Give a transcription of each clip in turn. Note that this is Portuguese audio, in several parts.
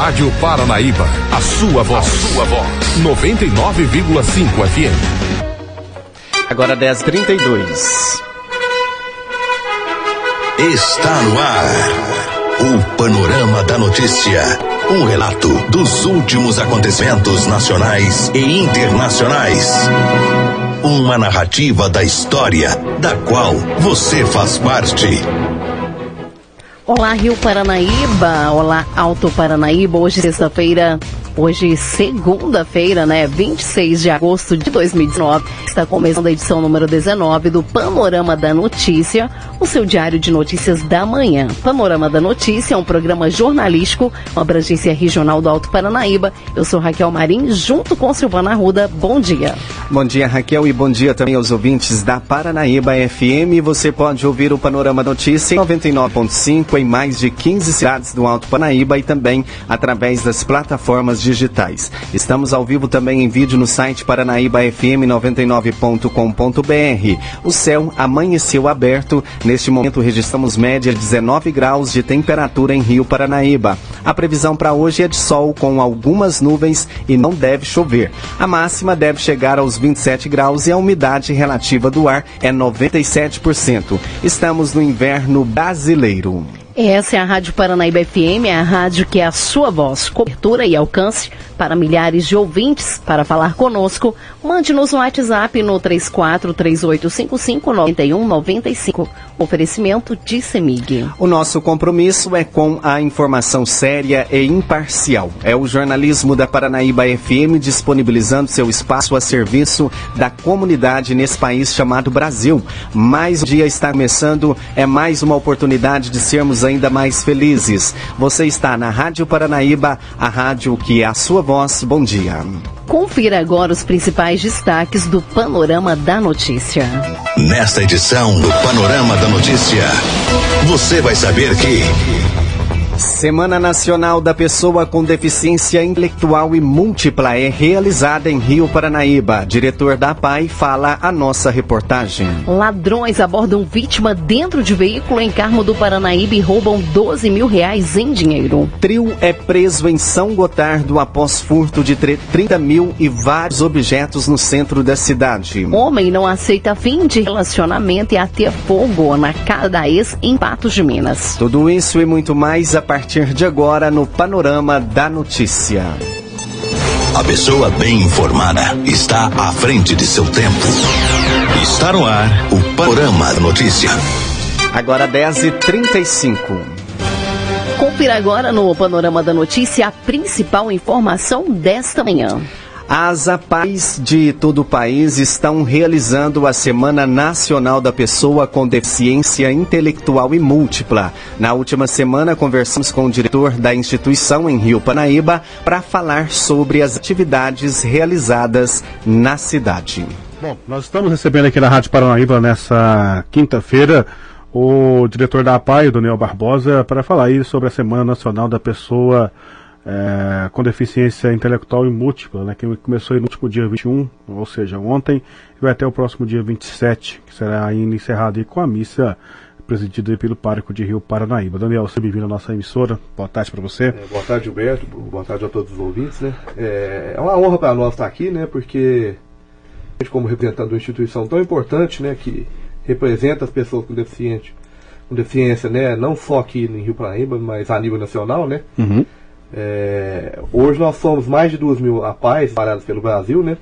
Rádio Paranaíba, a sua voz. A sua voz. 99,5 FM. Agora 10h32. Está no ar. O Panorama da Notícia. Um relato dos últimos acontecimentos nacionais e internacionais. Uma narrativa da história, da qual você faz parte. Olá, Rio Paranaíba. Olá, Alto Paranaíba. Hoje, sexta-feira, Hoje, segunda-feira, né? 26 de agosto de 2019, está começando a edição número 19 do Panorama da Notícia, o seu diário de notícias da manhã. Panorama da Notícia é um programa jornalístico, uma abrangência regional do Alto Paranaíba. Eu sou Raquel Marim, junto com Silvana Ruda. Bom dia. Bom dia, Raquel, e bom dia também aos ouvintes da Paranaíba FM. Você pode ouvir o Panorama Notícia em 99.5 em mais de 15 cidades do Alto Paranaíba e também através das plataformas digitais. Estamos ao vivo também em vídeo no site paranaíbafm99.com.br. O céu amanheceu aberto. Neste momento registramos média de 19 graus de temperatura em Rio Paranaíba. A previsão para hoje é de sol com algumas nuvens e não deve chover. A máxima deve chegar aos 27 graus e a umidade relativa do ar é 97%. Estamos no inverno brasileiro. Essa é a Rádio Paranaíba FM, é a rádio que é a sua voz, cobertura e alcance para milhares de ouvintes. Para falar conosco, mande-nos um WhatsApp no 3438559195. Oferecimento de Semig. O nosso compromisso é com a informação séria e imparcial. É o jornalismo da Paranaíba FM disponibilizando seu espaço a serviço da comunidade nesse país chamado Brasil. Mais um dia está começando, é mais uma oportunidade de sermos ainda mais felizes. Você está na Rádio Paranaíba, a rádio que é a sua voz. Bom dia. Confira agora os principais destaques do Panorama da Notícia. Nesta edição do Panorama da Notícia, você vai saber que. Semana Nacional da Pessoa com Deficiência Intelectual e Múltipla é realizada em Rio Paranaíba. Diretor da PAI fala a nossa reportagem. Ladrões abordam vítima dentro de veículo em Carmo do Paranaíba e roubam 12 mil reais em dinheiro. Trio é preso em São Gotardo após furto de 30 mil e vários objetos no centro da cidade. Homem não aceita fim de relacionamento e até fogo na casa da ex em Patos de Minas. Tudo isso e muito mais a partir de agora no Panorama da Notícia. A pessoa bem informada está à frente de seu tempo. Está no ar o Panorama da Notícia. Agora 10h35. Confira agora no Panorama da Notícia a principal informação desta manhã. As APAES de todo o país estão realizando a Semana Nacional da Pessoa com Deficiência Intelectual e Múltipla. Na última semana, conversamos com o diretor da instituição em Rio Panaíba para falar sobre as atividades realizadas na cidade. Bom, nós estamos recebendo aqui na Rádio Paranaíba nessa quinta-feira o diretor da APAI, Daniel Barbosa, para falar aí sobre a Semana Nacional da Pessoa é, com deficiência intelectual e múltipla, né, que começou no último dia 21, ou seja, ontem, e vai até o próximo dia 27, que será ainda encerrado aí com a missa presidida pelo Pároco de Rio Paranaíba. Daniel, você bem-vindo à nossa emissora. Boa tarde para você. É, boa tarde, Gilberto. Boa tarde a todos os ouvintes. Né? É, é uma honra para nós estar aqui, né? porque a gente, como representante de uma instituição tão importante, né, que representa as pessoas com deficiência, com deficiência, né, não só aqui em Rio Paranaíba, mas a nível nacional, né? Uhum. É, hoje nós somos mais de 2 mil APAES espalhados pelo Brasil, né?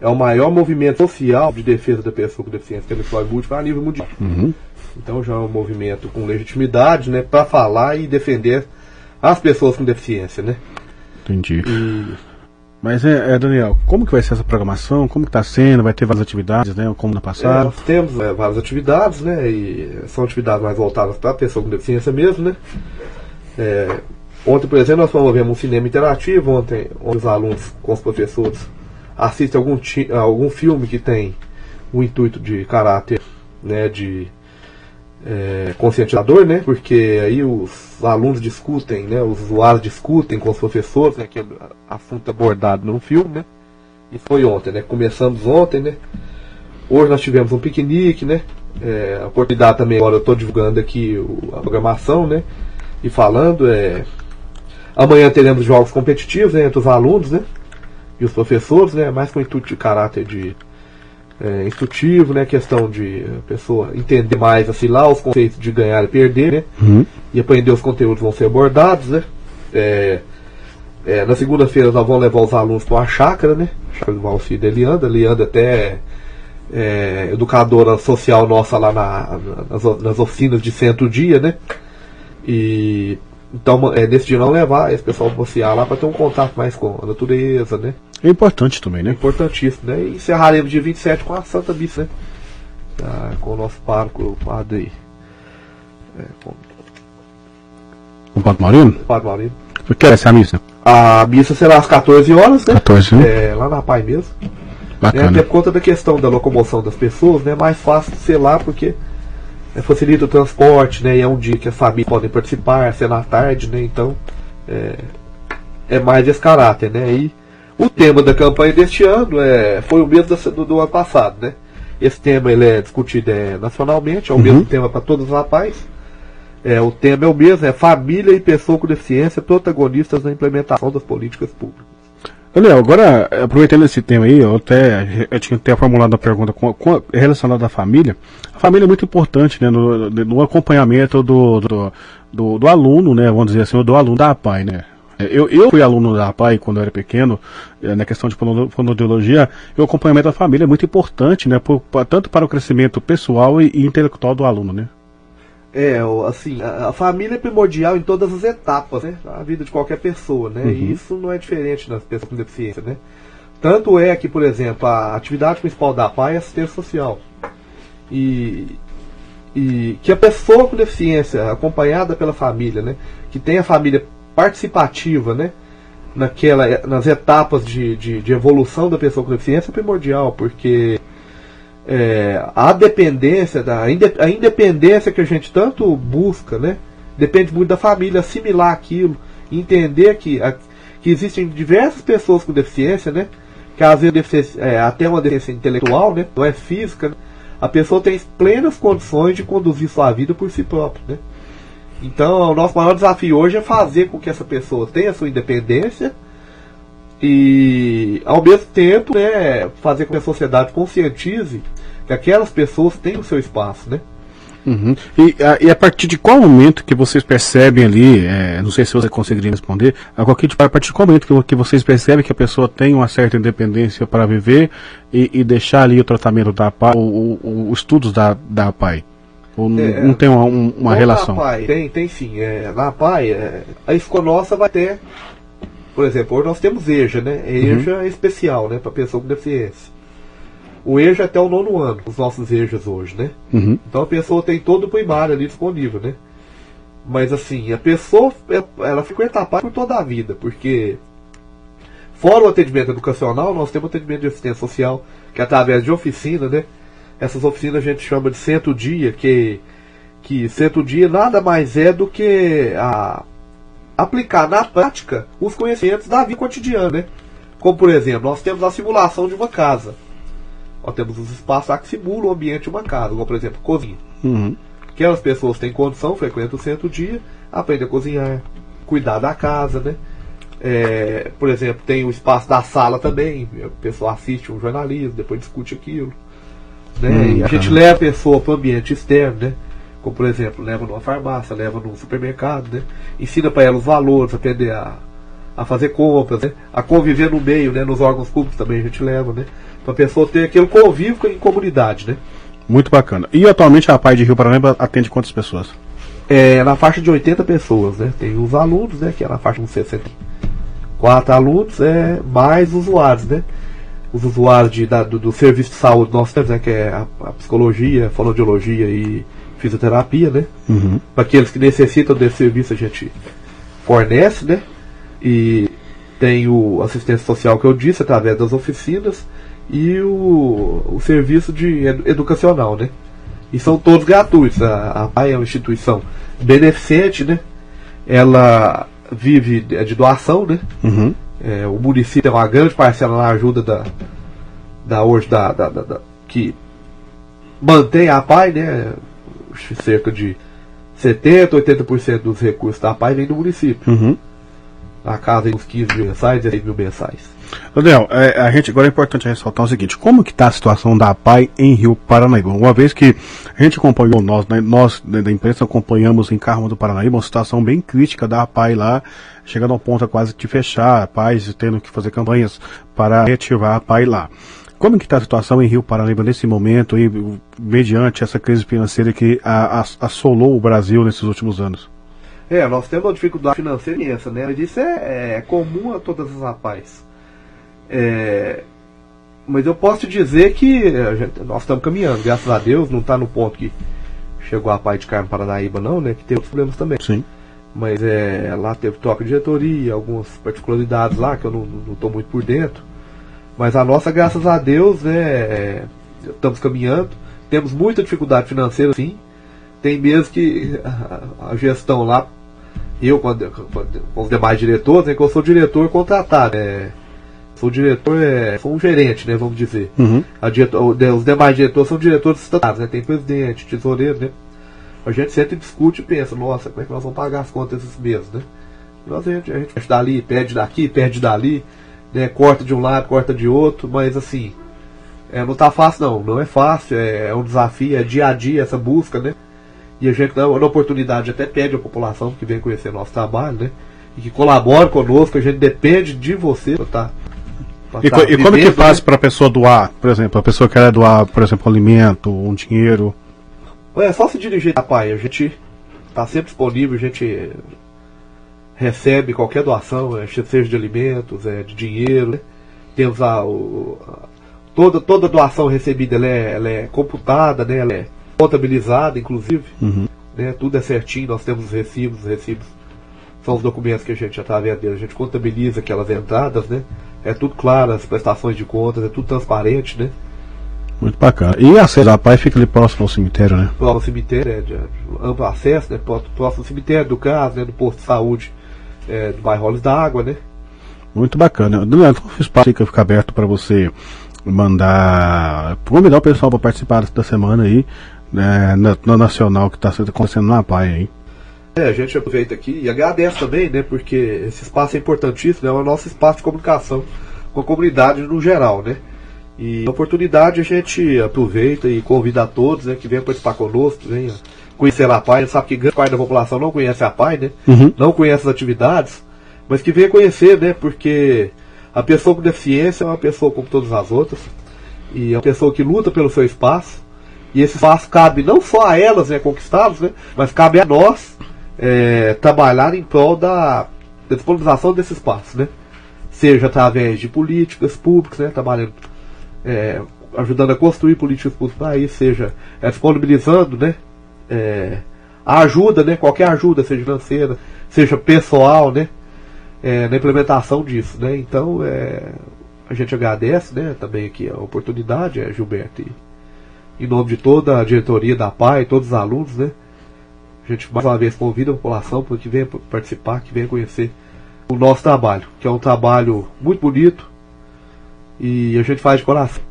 É o maior movimento social de defesa da pessoa com deficiência intelectual e múltipla a nível mundial. Uhum. Então já é um movimento com legitimidade, né? Para falar e defender as pessoas com deficiência, né? Entendi. E... Mas, é, é, Daniel, como que vai ser essa programação? Como que está sendo? Vai ter várias atividades, né? Como no passado? É, nós temos é, várias atividades, né? E são atividades mais voltadas para a pessoa com deficiência mesmo, né? É, Ontem, por exemplo, nós promovemos um cinema interativo, ontem, onde os alunos com os professores assistem algum, algum filme que tem o intuito de caráter né, de é, conscientizador, né? Porque aí os alunos discutem, né? Os usuários discutem com os professores, né? Que é assunto abordado no filme, né? E foi ontem, né? Começamos ontem, né? Hoje nós tivemos um piquenique, né? É, a oportunidade também, agora eu estou divulgando aqui a programação, né? E falando, é, Amanhã teremos jogos competitivos né, entre os alunos né, e os professores, né, mais com intuito de caráter de é, instrutivo, né, questão de a pessoa entender mais assim lá os conceitos de ganhar e perder, né, Uhum. e aprender os conteúdos vão ser abordados, né. É, é, na segunda-feira nós vamos levar os alunos para uma chácara, né, chácara do Valci da Elianda, Elianda até é, educadora social nossa lá na- nas, nas oficinas de centro-dia, né, e então é, nesse dia não levar esse pessoal passear lá para ter um contato mais com a natureza, né, É importante também, é né? importantíssimo, né? E encerraremos dia 27 com a Santa Missa, né? Ah, com o nosso pároco, o padre, é, com O Padre Maurino? o padre Maurino. Que é essa missa? A missa será às 14 horas, né? 14, né? É, lá na Pai mesmo. Né? Bacana. Até por conta da questão da locomoção das pessoas, né? É mais fácil ser lá porque é, facilita o transporte, né? E é um dia que as famílias podem participar, ser na tarde, né? Então é, é mais esse caráter, né? E o tema da campanha deste ano é, foi o mesmo do, do ano passado, né? Esse tema ele é discutido é, nacionalmente, é o mesmo tema para todos os rapazes. É, o tema é o mesmo, é família e pessoa com deficiência protagonistas na implementação das políticas públicas. Léo, agora, aproveitando esse tema aí, eu até eu tinha até formulado a pergunta com, com, relacionada à família. A família é muito importante né, no, no acompanhamento do, do, do, do aluno, né? Vamos dizer assim, do aluno da APAI, né? Eu, eu fui aluno da APAI quando eu era pequeno, eh, na questão de fono- fonoaudiologia, o acompanhamento da família é muito importante, né? por- tanto para o crescimento pessoal e intelectual do aluno, né? É, assim, a, a família é primordial em todas as etapas, né? A vida de qualquer pessoa, né? E isso não é diferente nas pessoas com deficiência, né? Tanto é que, por exemplo, a atividade principal da PAI é assistência social. E, e que a pessoa com deficiência, acompanhada pela família, né? Que tem a família participativa, né? Naquela, nas etapas de, de, de evolução da pessoa com deficiência é primordial, porque é, a dependência, da, a inde- a independência que a gente tanto busca, né? Depende muito da família assimilar aquilo, entender que, a- que existem diversas pessoas com deficiência, né? Que às vezes é, até uma deficiência intelectual, né? Não é física, né? A pessoa tem plenas condições de conduzir sua vida por si própria, né? Então, o nosso maior desafio hoje é fazer com que essa pessoa tenha sua independência e, ao mesmo tempo, né, fazer com que a sociedade conscientize que aquelas pessoas têm o seu espaço, né? Uhum. E, a, e a partir de qual momento que vocês percebem ali, é, não sei se você conseguiria responder, a, qualquer, tipo, a partir de qual momento que, que vocês percebem que a pessoa tem uma certa independência para viver e, e deixar ali o tratamento da APAI, ou os estudos da, da APAI? Ou não, É, não tem uma, um- uma relação? Na PAI, tem, tem sim. É, na PAI, é, a escola nossa vai ter, por exemplo, hoje nós temos EJA, né? EJA é especial, né? Para pessoa com deficiência. O EJA é até o nono ano, os nossos EJAs hoje, né? Uhum. Então a pessoa tem todo o primário ali disponível, né? Mas assim, a pessoa é- ela frequenta a PAI por toda a vida, porque fora o atendimento educacional, nós temos atendimento de assistência social, que é através de oficina, né? Essas oficinas a gente chama de centro-dia, que, que centro-dia nada mais é do que a, aplicar na prática os conhecimentos da vida cotidiana, né? Como por exemplo, nós temos a simulação de uma casa. Nós temos os espaços lá que simulam o ambiente de uma casa, como por exemplo, cozinha. Uhum. Aquelas pessoas têm condição, frequentam o centro-dia, aprendem a cozinhar, cuidar da casa, né? É, por exemplo, tem o espaço da sala também, a pessoa assiste um jornalismo, depois discute aquilo. Né? Hum, e a gente bacana. leva a pessoa para o ambiente externo, né? Como por exemplo, leva numa farmácia, leva num supermercado, né? Ensina para ela os valores, aprender a, a fazer compras, né? A conviver no meio, né? Nos órgãos públicos também a gente leva, né? Para a pessoa ter aquele convívio em comunidade, né? Muito bacana. E atualmente a APAI de Rio Paranaíba atende quantas pessoas? é na faixa de 80 pessoas, né? Tem os alunos, né? Que é na faixa de 64 alunos, é mais usuários, né? Os usuários de, da- do, do serviço de saúde nós temos, né? Que é a, a psicologia, fonoaudiologia e fisioterapia, né? Uhum. Para aqueles que necessitam desse serviço a gente fornece, né? E tem o assistência social que eu disse através das oficinas e o, o serviço de edu- educacional, né? E são todos gratuitos. A, a PAI é uma instituição beneficente, né? Ela vive de, de doação, né? Uhum. É, o município tem uma grande parcela na ajuda da, da hoje da, da, da- da- que mantém a PAI, né? Cerca de 70, 80% dos recursos da PAI vem do município. Uhum. na casa uns 15 mil mensais, 16 mil mensais. Daniel, é, a gente agora é importante ressaltar o seguinte: como que está a situação da APAI em Rio Paranaíba? Uma vez que a gente acompanhou, nós, né, nós da imprensa acompanhamos em Carmo do Paranaíba uma situação bem crítica da APAI lá, chegando ao ponto a quase de fechar, a APAI tendo que fazer campanhas para reativar a APAI lá. Como que está a situação em Rio Paranaíba nesse momento, e, mediante essa crise financeira que a, a, assolou o Brasil nesses últimos anos? É, nós temos uma dificuldade financeira imensa, né? Mas isso é, é comum a todas as APAIs. É, mas eu posso te dizer que gente, nós estamos caminhando, graças a Deus, não está no ponto que chegou a pai de Carmo Paranaíba, não, né? Que tem outros problemas também. Sim. Mas é, lá teve troca de diretoria, algumas particularidades lá que eu não estou muito por dentro. Mas a nossa, graças a Deus, né, é, estamos caminhando. Temos muita dificuldade financeira, sim. Tem meses que a, a gestão lá, eu com, com, os demais diretores, né, que eu sou diretor contratado. É, o diretor é sou um gerente, né, vamos dizer. Uhum. Diretor, os demais diretores são diretores estatais, né, tem presidente, tesoureiro, né. A gente sempre discute e pensa, nossa, como é que nós vamos pagar as contas esses meses, né? Nós, a gente, a gente pede dali, pede daqui, pede dali, né, corta de um lado, corta de outro, mas assim, é, não tá fácil não, não é fácil, é, é, um desafio, é dia a dia essa busca, né? E a gente, na, na oportunidade, até pede à população que vem conhecer nosso trabalho, né? E que colabore conosco, a gente depende de você, tá? E, tá e como que faz né? para a pessoa doar, por exemplo, a pessoa quer doar, por exemplo, alimento, um dinheiro? É só se dirigir a pai, a gente está sempre disponível, a gente recebe qualquer doação, seja de alimentos, é, de dinheiro. Né? Temos a, o, a, toda, toda doação recebida ela é, ela é computada, né? ela é contabilizada, inclusive. Uhum. Né? Tudo é certinho, nós temos os recibos, os recibos são os documentos que a gente, através deles, a gente contabiliza aquelas entradas, né? É tudo claro, as prestações de contas, é tudo transparente, né? Muito bacana. E acesso da Pai fica ali próximo ao cemitério, né? Próximo ao cemitério, é de, de amplo acesso, né? Próximo ao cemitério do caso, né? Do posto de saúde é, do bairro da Água, né? Muito bacana. Leandro, o espaço fica, fica aberto para você mandar. convidar o pessoal para participar da semana aí, né, na, na nacional que está acontecendo na PAI aí. É, a gente aproveita aqui e agradece também, né? Porque esse espaço é importantíssimo, né, é o nosso espaço de comunicação com a comunidade no geral, né? E a oportunidade a gente aproveita e convida a todos né, que venham participar conosco, venham conhecer a PAI. Sabe que grande parte da população não conhece a PAI, né? Uhum. Não conhece as atividades, mas que venha conhecer, né? Porque a pessoa com deficiência é uma pessoa como todas as outras. E é uma pessoa que luta pelo seu espaço. E esse espaço cabe não só a elas, né, conquistá-los, né? Mas cabe a nós é, trabalhar em prol da, da disponibilização desse espaço, né? Seja através de políticas públicas, né? Trabalhando, é, ajudando a construir políticas públicas para isso, seja é, disponibilizando, né? É, a ajuda, né? Qualquer ajuda, seja financeira, seja pessoal, né? É, na implementação disso, né? Então, é, a gente agradece, né? Também aqui a oportunidade, é, Gilberto, e, em nome de toda a diretoria da PAI, todos os alunos, né? A gente mais uma vez convida a população para que venha participar, que venha conhecer o nosso trabalho, que é um trabalho muito bonito e a gente faz de coração.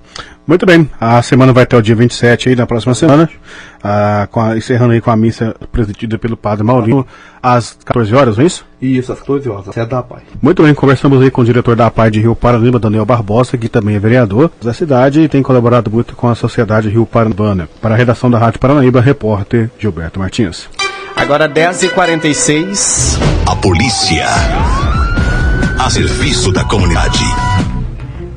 Muito bem, a semana vai até o dia 27 aí, na próxima semana, ah, a, encerrando aí com a missa presidida pelo Padre Maurinho, às 14 horas, não é isso? Isso, às 14 horas, é da PAI. Muito bem, conversamos aí com o diretor da PAI de Rio Paranaíba, Daniel Barbosa, que também é vereador da cidade e tem colaborado muito com a Sociedade Rio Paranaíba. Para a redação da Rádio Paranaíba, repórter Gilberto Martins. Agora 10h46. A polícia. A serviço da comunidade.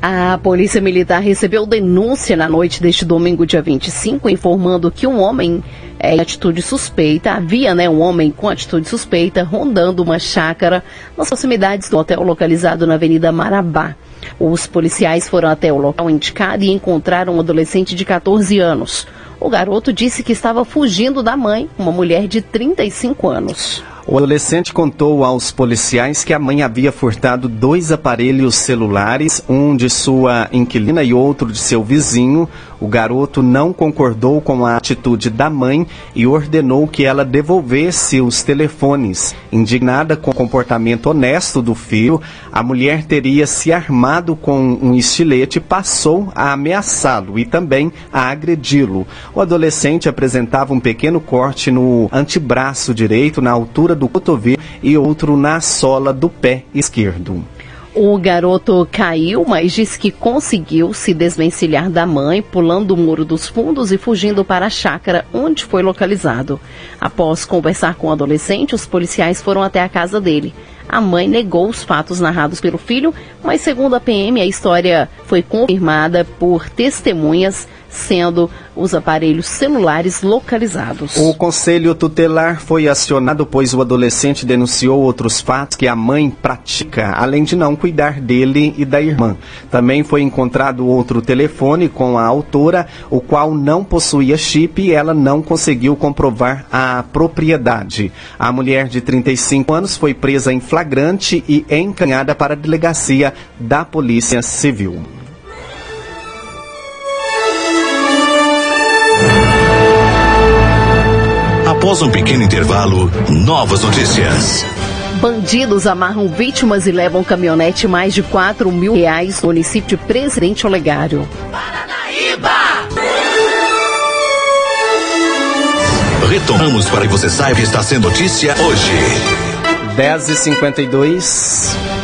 A Polícia Militar recebeu denúncia na noite deste domingo, dia 25, informando que um homem é, em atitude suspeita, havia né, um homem com atitude suspeita rondando uma chácara nas proximidades do hotel localizado na Avenida Marabá. Os policiais foram até o local indicado e encontraram um adolescente de 14 anos. O garoto disse que estava fugindo da mãe, uma mulher de 35 anos. O adolescente contou aos policiais que a mãe havia furtado dois aparelhos celulares, um de sua inquilina e outro de seu vizinho, O garoto não concordou com a atitude da mãe e ordenou que ela devolvesse os telefones. Indignada com o comportamento honesto do filho, a mulher teria se armado com um estilete e passou a ameaçá-lo e também a agredi-lo. O adolescente apresentava um pequeno corte no antebraço direito, na altura do cotovelo, e outro na sola do pé esquerdo. O garoto caiu, mas disse que conseguiu se desvencilhar da mãe, pulando o muro dos fundos e fugindo para a chácara onde foi localizado. Após conversar com o adolescente, os policiais foram até a casa dele. A mãe negou os fatos narrados pelo filho, mas segundo a PM, a história foi confirmada por testemunhas sendo os aparelhos celulares localizados. O conselho tutelar foi acionado pois o adolescente denunciou outros fatos que a mãe pratica, além de não cuidar dele e da irmã. Também foi encontrado outro telefone com a autora, o qual não possuía chip e ela não conseguiu comprovar a propriedade. A mulher de 35 anos foi presa em flagrante e encaminhada para a delegacia da Polícia Civil. Após um pequeno intervalo, novas notícias. Bandidos amarram vítimas e levam caminhonete mais de 4 mil reais no município de Presidente Olegário. Paranaíba! Retomamos para que você saiba que está sendo notícia hoje. 10h52.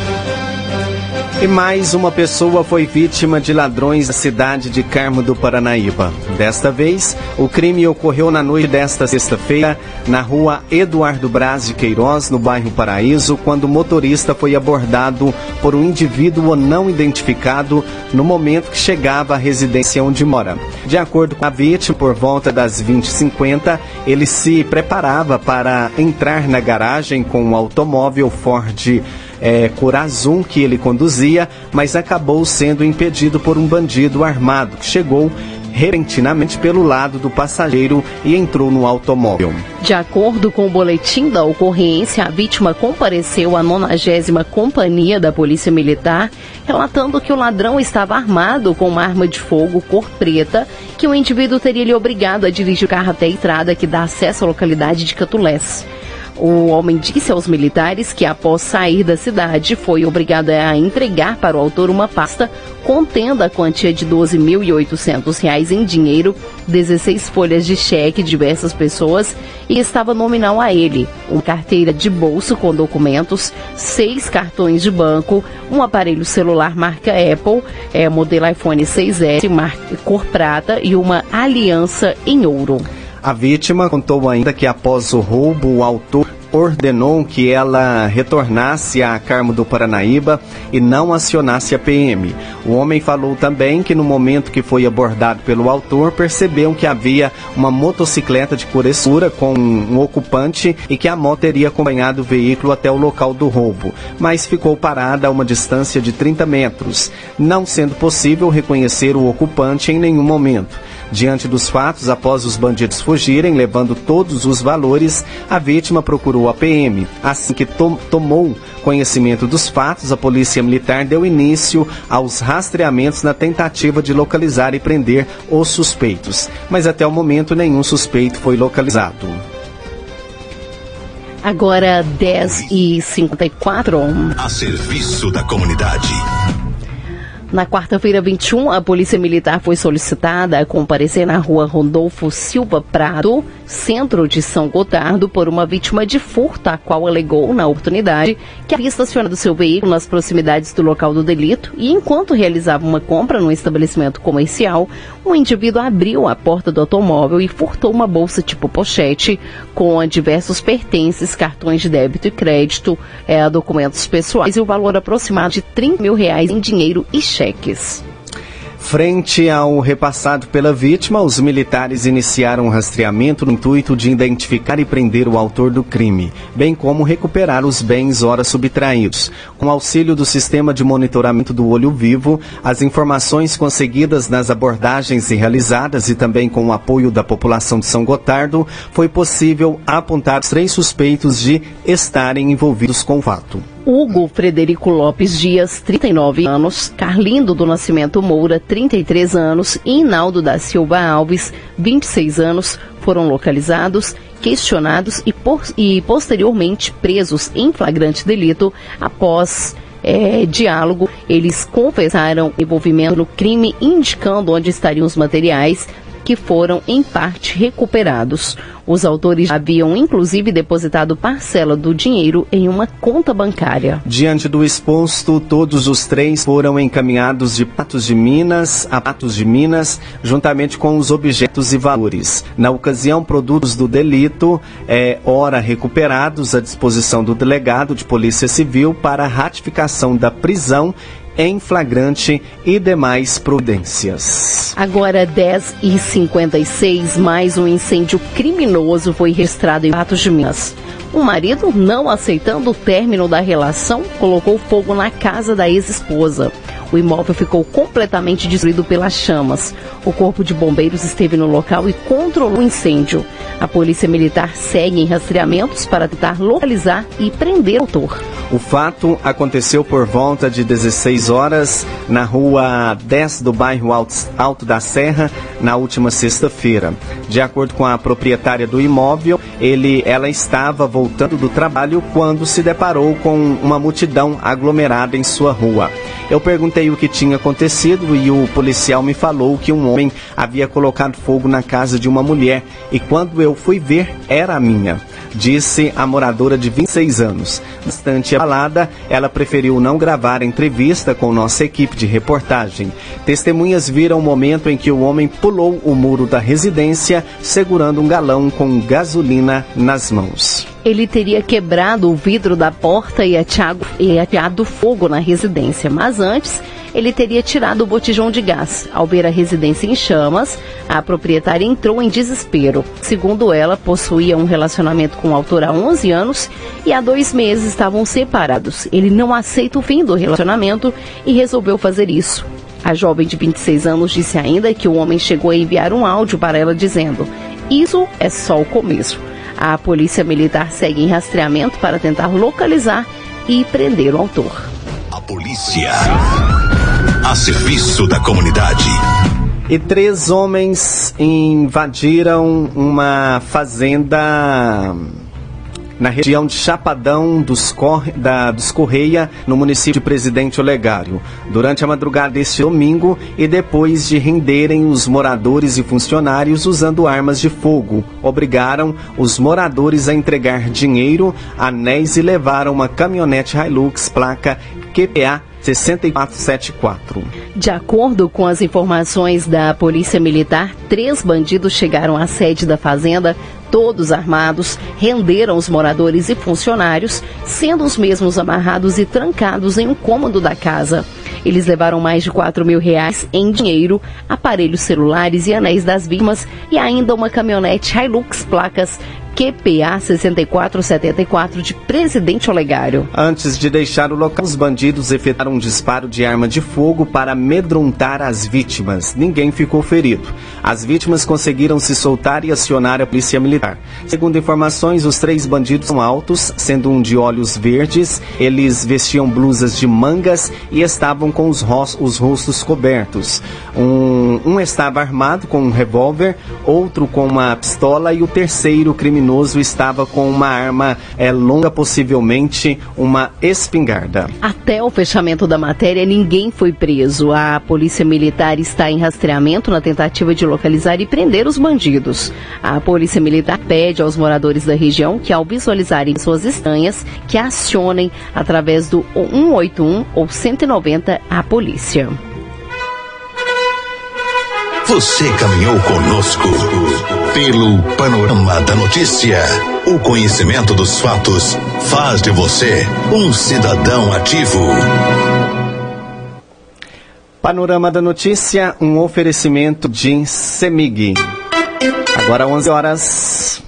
E mais uma pessoa foi vítima de ladrões na cidade de Carmo do Paranaíba. Desta vez, o crime ocorreu na noite desta sexta-feira, na rua Eduardo Braz de Queiroz, no bairro Paraíso, quando o motorista foi abordado por um indivíduo não identificado no momento que chegava à residência onde mora. De acordo com a vítima, por volta das 20h50, ele se preparava para entrar na garagem com um automóvel Ford é, Corazon que ele conduzia, mas acabou sendo impedido por um bandido armado que chegou repentinamente pelo lado do passageiro e entrou no automóvel. De acordo com o boletim da ocorrência, a vítima compareceu à 90 Companhia da Polícia Militar, relatando que o ladrão estava armado com uma arma de fogo cor preta, que o indivíduo teria lhe obrigado a dirigir o carro até a estrada que dá acesso à localidade de Catulés. O homem disse aos militares que, após sair da cidade, foi obrigado a entregar para o autor uma pasta contendo a quantia de R$ 12.800 em dinheiro, 16 folhas de cheque de diversas pessoas e estava nominal a ele uma carteira de bolso com documentos, seis cartões de banco, um aparelho celular marca Apple, é, modelo iPhone 6S, marca cor prata e uma aliança em ouro. A vítima contou ainda que após o roubo, o autor ordenou que ela retornasse a Carmo do Paranaíba e não acionasse a PM. O homem falou também que no momento que foi abordado pelo autor, percebeu que havia uma motocicleta de cor escura com um ocupante e que a moto teria acompanhado o veículo até o local do roubo, mas ficou parada a uma distância de 30 metros, não sendo possível reconhecer o ocupante em nenhum momento. Diante dos fatos, após os bandidos fugirem, levando todos os valores, a vítima procurou a PM. Assim que to tomou conhecimento dos fatos, a Polícia Militar deu início aos rastreamentos na tentativa de localizar e prender os suspeitos. Mas até o momento, nenhum suspeito foi localizado. Agora 10 e 54 A serviço da comunidade. Na quarta-feira 21, a Polícia Militar foi solicitada a comparecer na rua Rodolfo Silva Prado, centro de São Gotardo, por uma vítima de furto, a qual alegou, na oportunidade, que havia estacionado seu veículo nas proximidades do local do delito e, enquanto realizava uma compra num estabelecimento comercial, um indivíduo abriu a porta do automóvel e furtou uma bolsa tipo pochete com diversos pertences, cartões de débito e crédito, é, documentos pessoais e o valor aproximado de 30 mil reais em dinheiro e cheque cheques. Frente ao repassado pela vítima, os militares iniciaram um rastreamento no intuito de identificar e prender o autor do crime, bem como recuperar os bens ora subtraídos. Com auxílio do sistema de monitoramento do olho vivo, as informações conseguidas nas abordagens realizadas e também com o apoio da população de São Gotardo, foi possível apontar três suspeitos de estarem envolvidos com o fato. Hugo Frederico Lopes Dias, 39 anos, Carlindo do Nascimento Moura, 33 anos e Inaldo da Silva Alves, 26 anos, foram localizados, questionados e, por, e posteriormente presos em flagrante delito após é, diálogo. Eles confessaram envolvimento no crime, indicando onde estariam os materiais que foram em parte recuperados. Os autores haviam inclusive depositado parcela do dinheiro em uma conta bancária. Diante do exposto, todos os três foram encaminhados de Patos de Minas a Patos de Minas, juntamente com os objetos e valores. Na ocasião, produtos do delito, é, ora recuperados à disposição do delegado de Polícia Civil para ratificação da prisão em flagrante e demais prudências. Agora 10 e 56 mais um incêndio criminoso foi registrado em Patos de Minas. O marido, não aceitando o término da relação, colocou fogo na casa da ex-esposa. O imóvel ficou completamente destruído pelas chamas. O corpo de bombeiros esteve no local e controlou o incêndio. A polícia militar segue em rastreamentos para tentar localizar e prender o autor. O fato aconteceu por volta de 16 horas na rua 10 do bairro Alto da Serra, na última sexta-feira. De acordo com a proprietária do imóvel, ele, ela estava voltando do trabalho quando se deparou com uma multidão aglomerada em sua rua. Eu perguntei o que tinha acontecido e o policial me falou que um homem havia colocado fogo na casa de uma mulher e quando eu fui ver, era a minha disse a moradora de 26 anos. Bastante abalada, ela preferiu não gravar entrevista com nossa equipe de reportagem. Testemunhas viram o momento em que o homem pulou o muro da residência, segurando um galão com gasolina nas mãos. Ele teria quebrado o vidro da porta e ateado fogo na residência, mas antes ele teria tirado o botijão de gás. Ao ver a residência em chamas, a proprietária entrou em desespero. Segundo ela, possuía um relacionamento com o autor há 11 anos e há dois meses estavam separados. Ele não aceita o fim do relacionamento e resolveu fazer isso. A jovem de 26 anos disse ainda que o homem chegou a enviar um áudio para ela dizendo: Isso é só o começo. A polícia militar segue em rastreamento para tentar localizar e prender o autor. A polícia a serviço da comunidade. E três homens invadiram uma fazenda na região de Chapadão dos, Cor... da... dos Correia, no município de Presidente Olegário, durante a madrugada deste domingo e depois de renderem os moradores e funcionários usando armas de fogo. Obrigaram os moradores a entregar dinheiro, anéis e levaram uma caminhonete Hilux placa QPA 6474. De acordo com as informações da Polícia Militar, três bandidos chegaram à sede da fazenda, todos armados, renderam os moradores e funcionários, sendo os mesmos amarrados e trancados em um cômodo da casa. Eles levaram mais de 4 mil reais em dinheiro, aparelhos celulares e anéis das vítimas e ainda uma caminhonete Hilux placas QPA 6474 de Presidente Olegário. Antes de deixar o local, os bandidos efetuaram um disparo de arma de fogo para amedrontar as vítimas. Ninguém ficou ferido. As vítimas conseguiram se soltar e acionar a polícia militar. Segundo informações, os três bandidos são altos, sendo um de olhos verdes. Eles vestiam blusas de mangas e estavam com os, os rostos cobertos. Um, um estava armado com um revólver, outro com uma pistola e o terceiro criminoso criminoso estava com uma arma é, longa, possivelmente uma espingarda. Até o fechamento da matéria, ninguém foi preso. A polícia militar está em rastreamento na tentativa de localizar e prender os bandidos. A polícia militar pede aos moradores da região que, ao visualizarem pessoas estranhas, que acionem através do 181 ou 190 a polícia. Você caminhou conosco pelo panorama da notícia. O conhecimento dos fatos faz de você um cidadão ativo. Panorama da notícia, um oferecimento de Semig. Agora 11 horas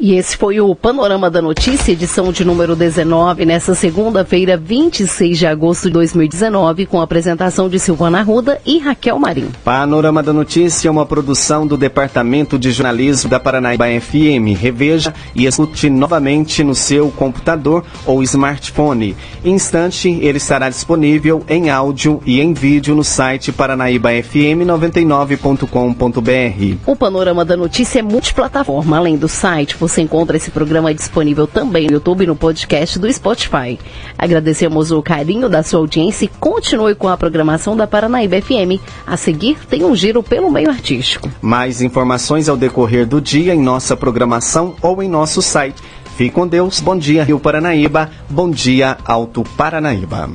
E esse foi o Panorama da Notícia, edição de número 19, nessa segunda-feira, 26 de agosto de 2019, com a apresentação de Silvana Arruda e Raquel Marim. Panorama da Notícia é uma produção do Departamento de Jornalismo da Paranaíba FM. Reveja e escute novamente no seu computador ou smartphone. Em instante, ele estará disponível em áudio e em vídeo no site paranaíbafm99.com.br. O Panorama da Notícia é multiplataforma, além do site, você encontra esse programa disponível também no YouTube e no podcast do Spotify. Agradecemos o carinho da sua audiência e continue com a programação da Paranaíba FM. A seguir, tem um giro pelo meio artístico. Mais informações ao decorrer do dia em nossa programação ou em nosso site. Fique com Deus. Bom dia, Rio Paranaíba. Bom dia, Alto Paranaíba.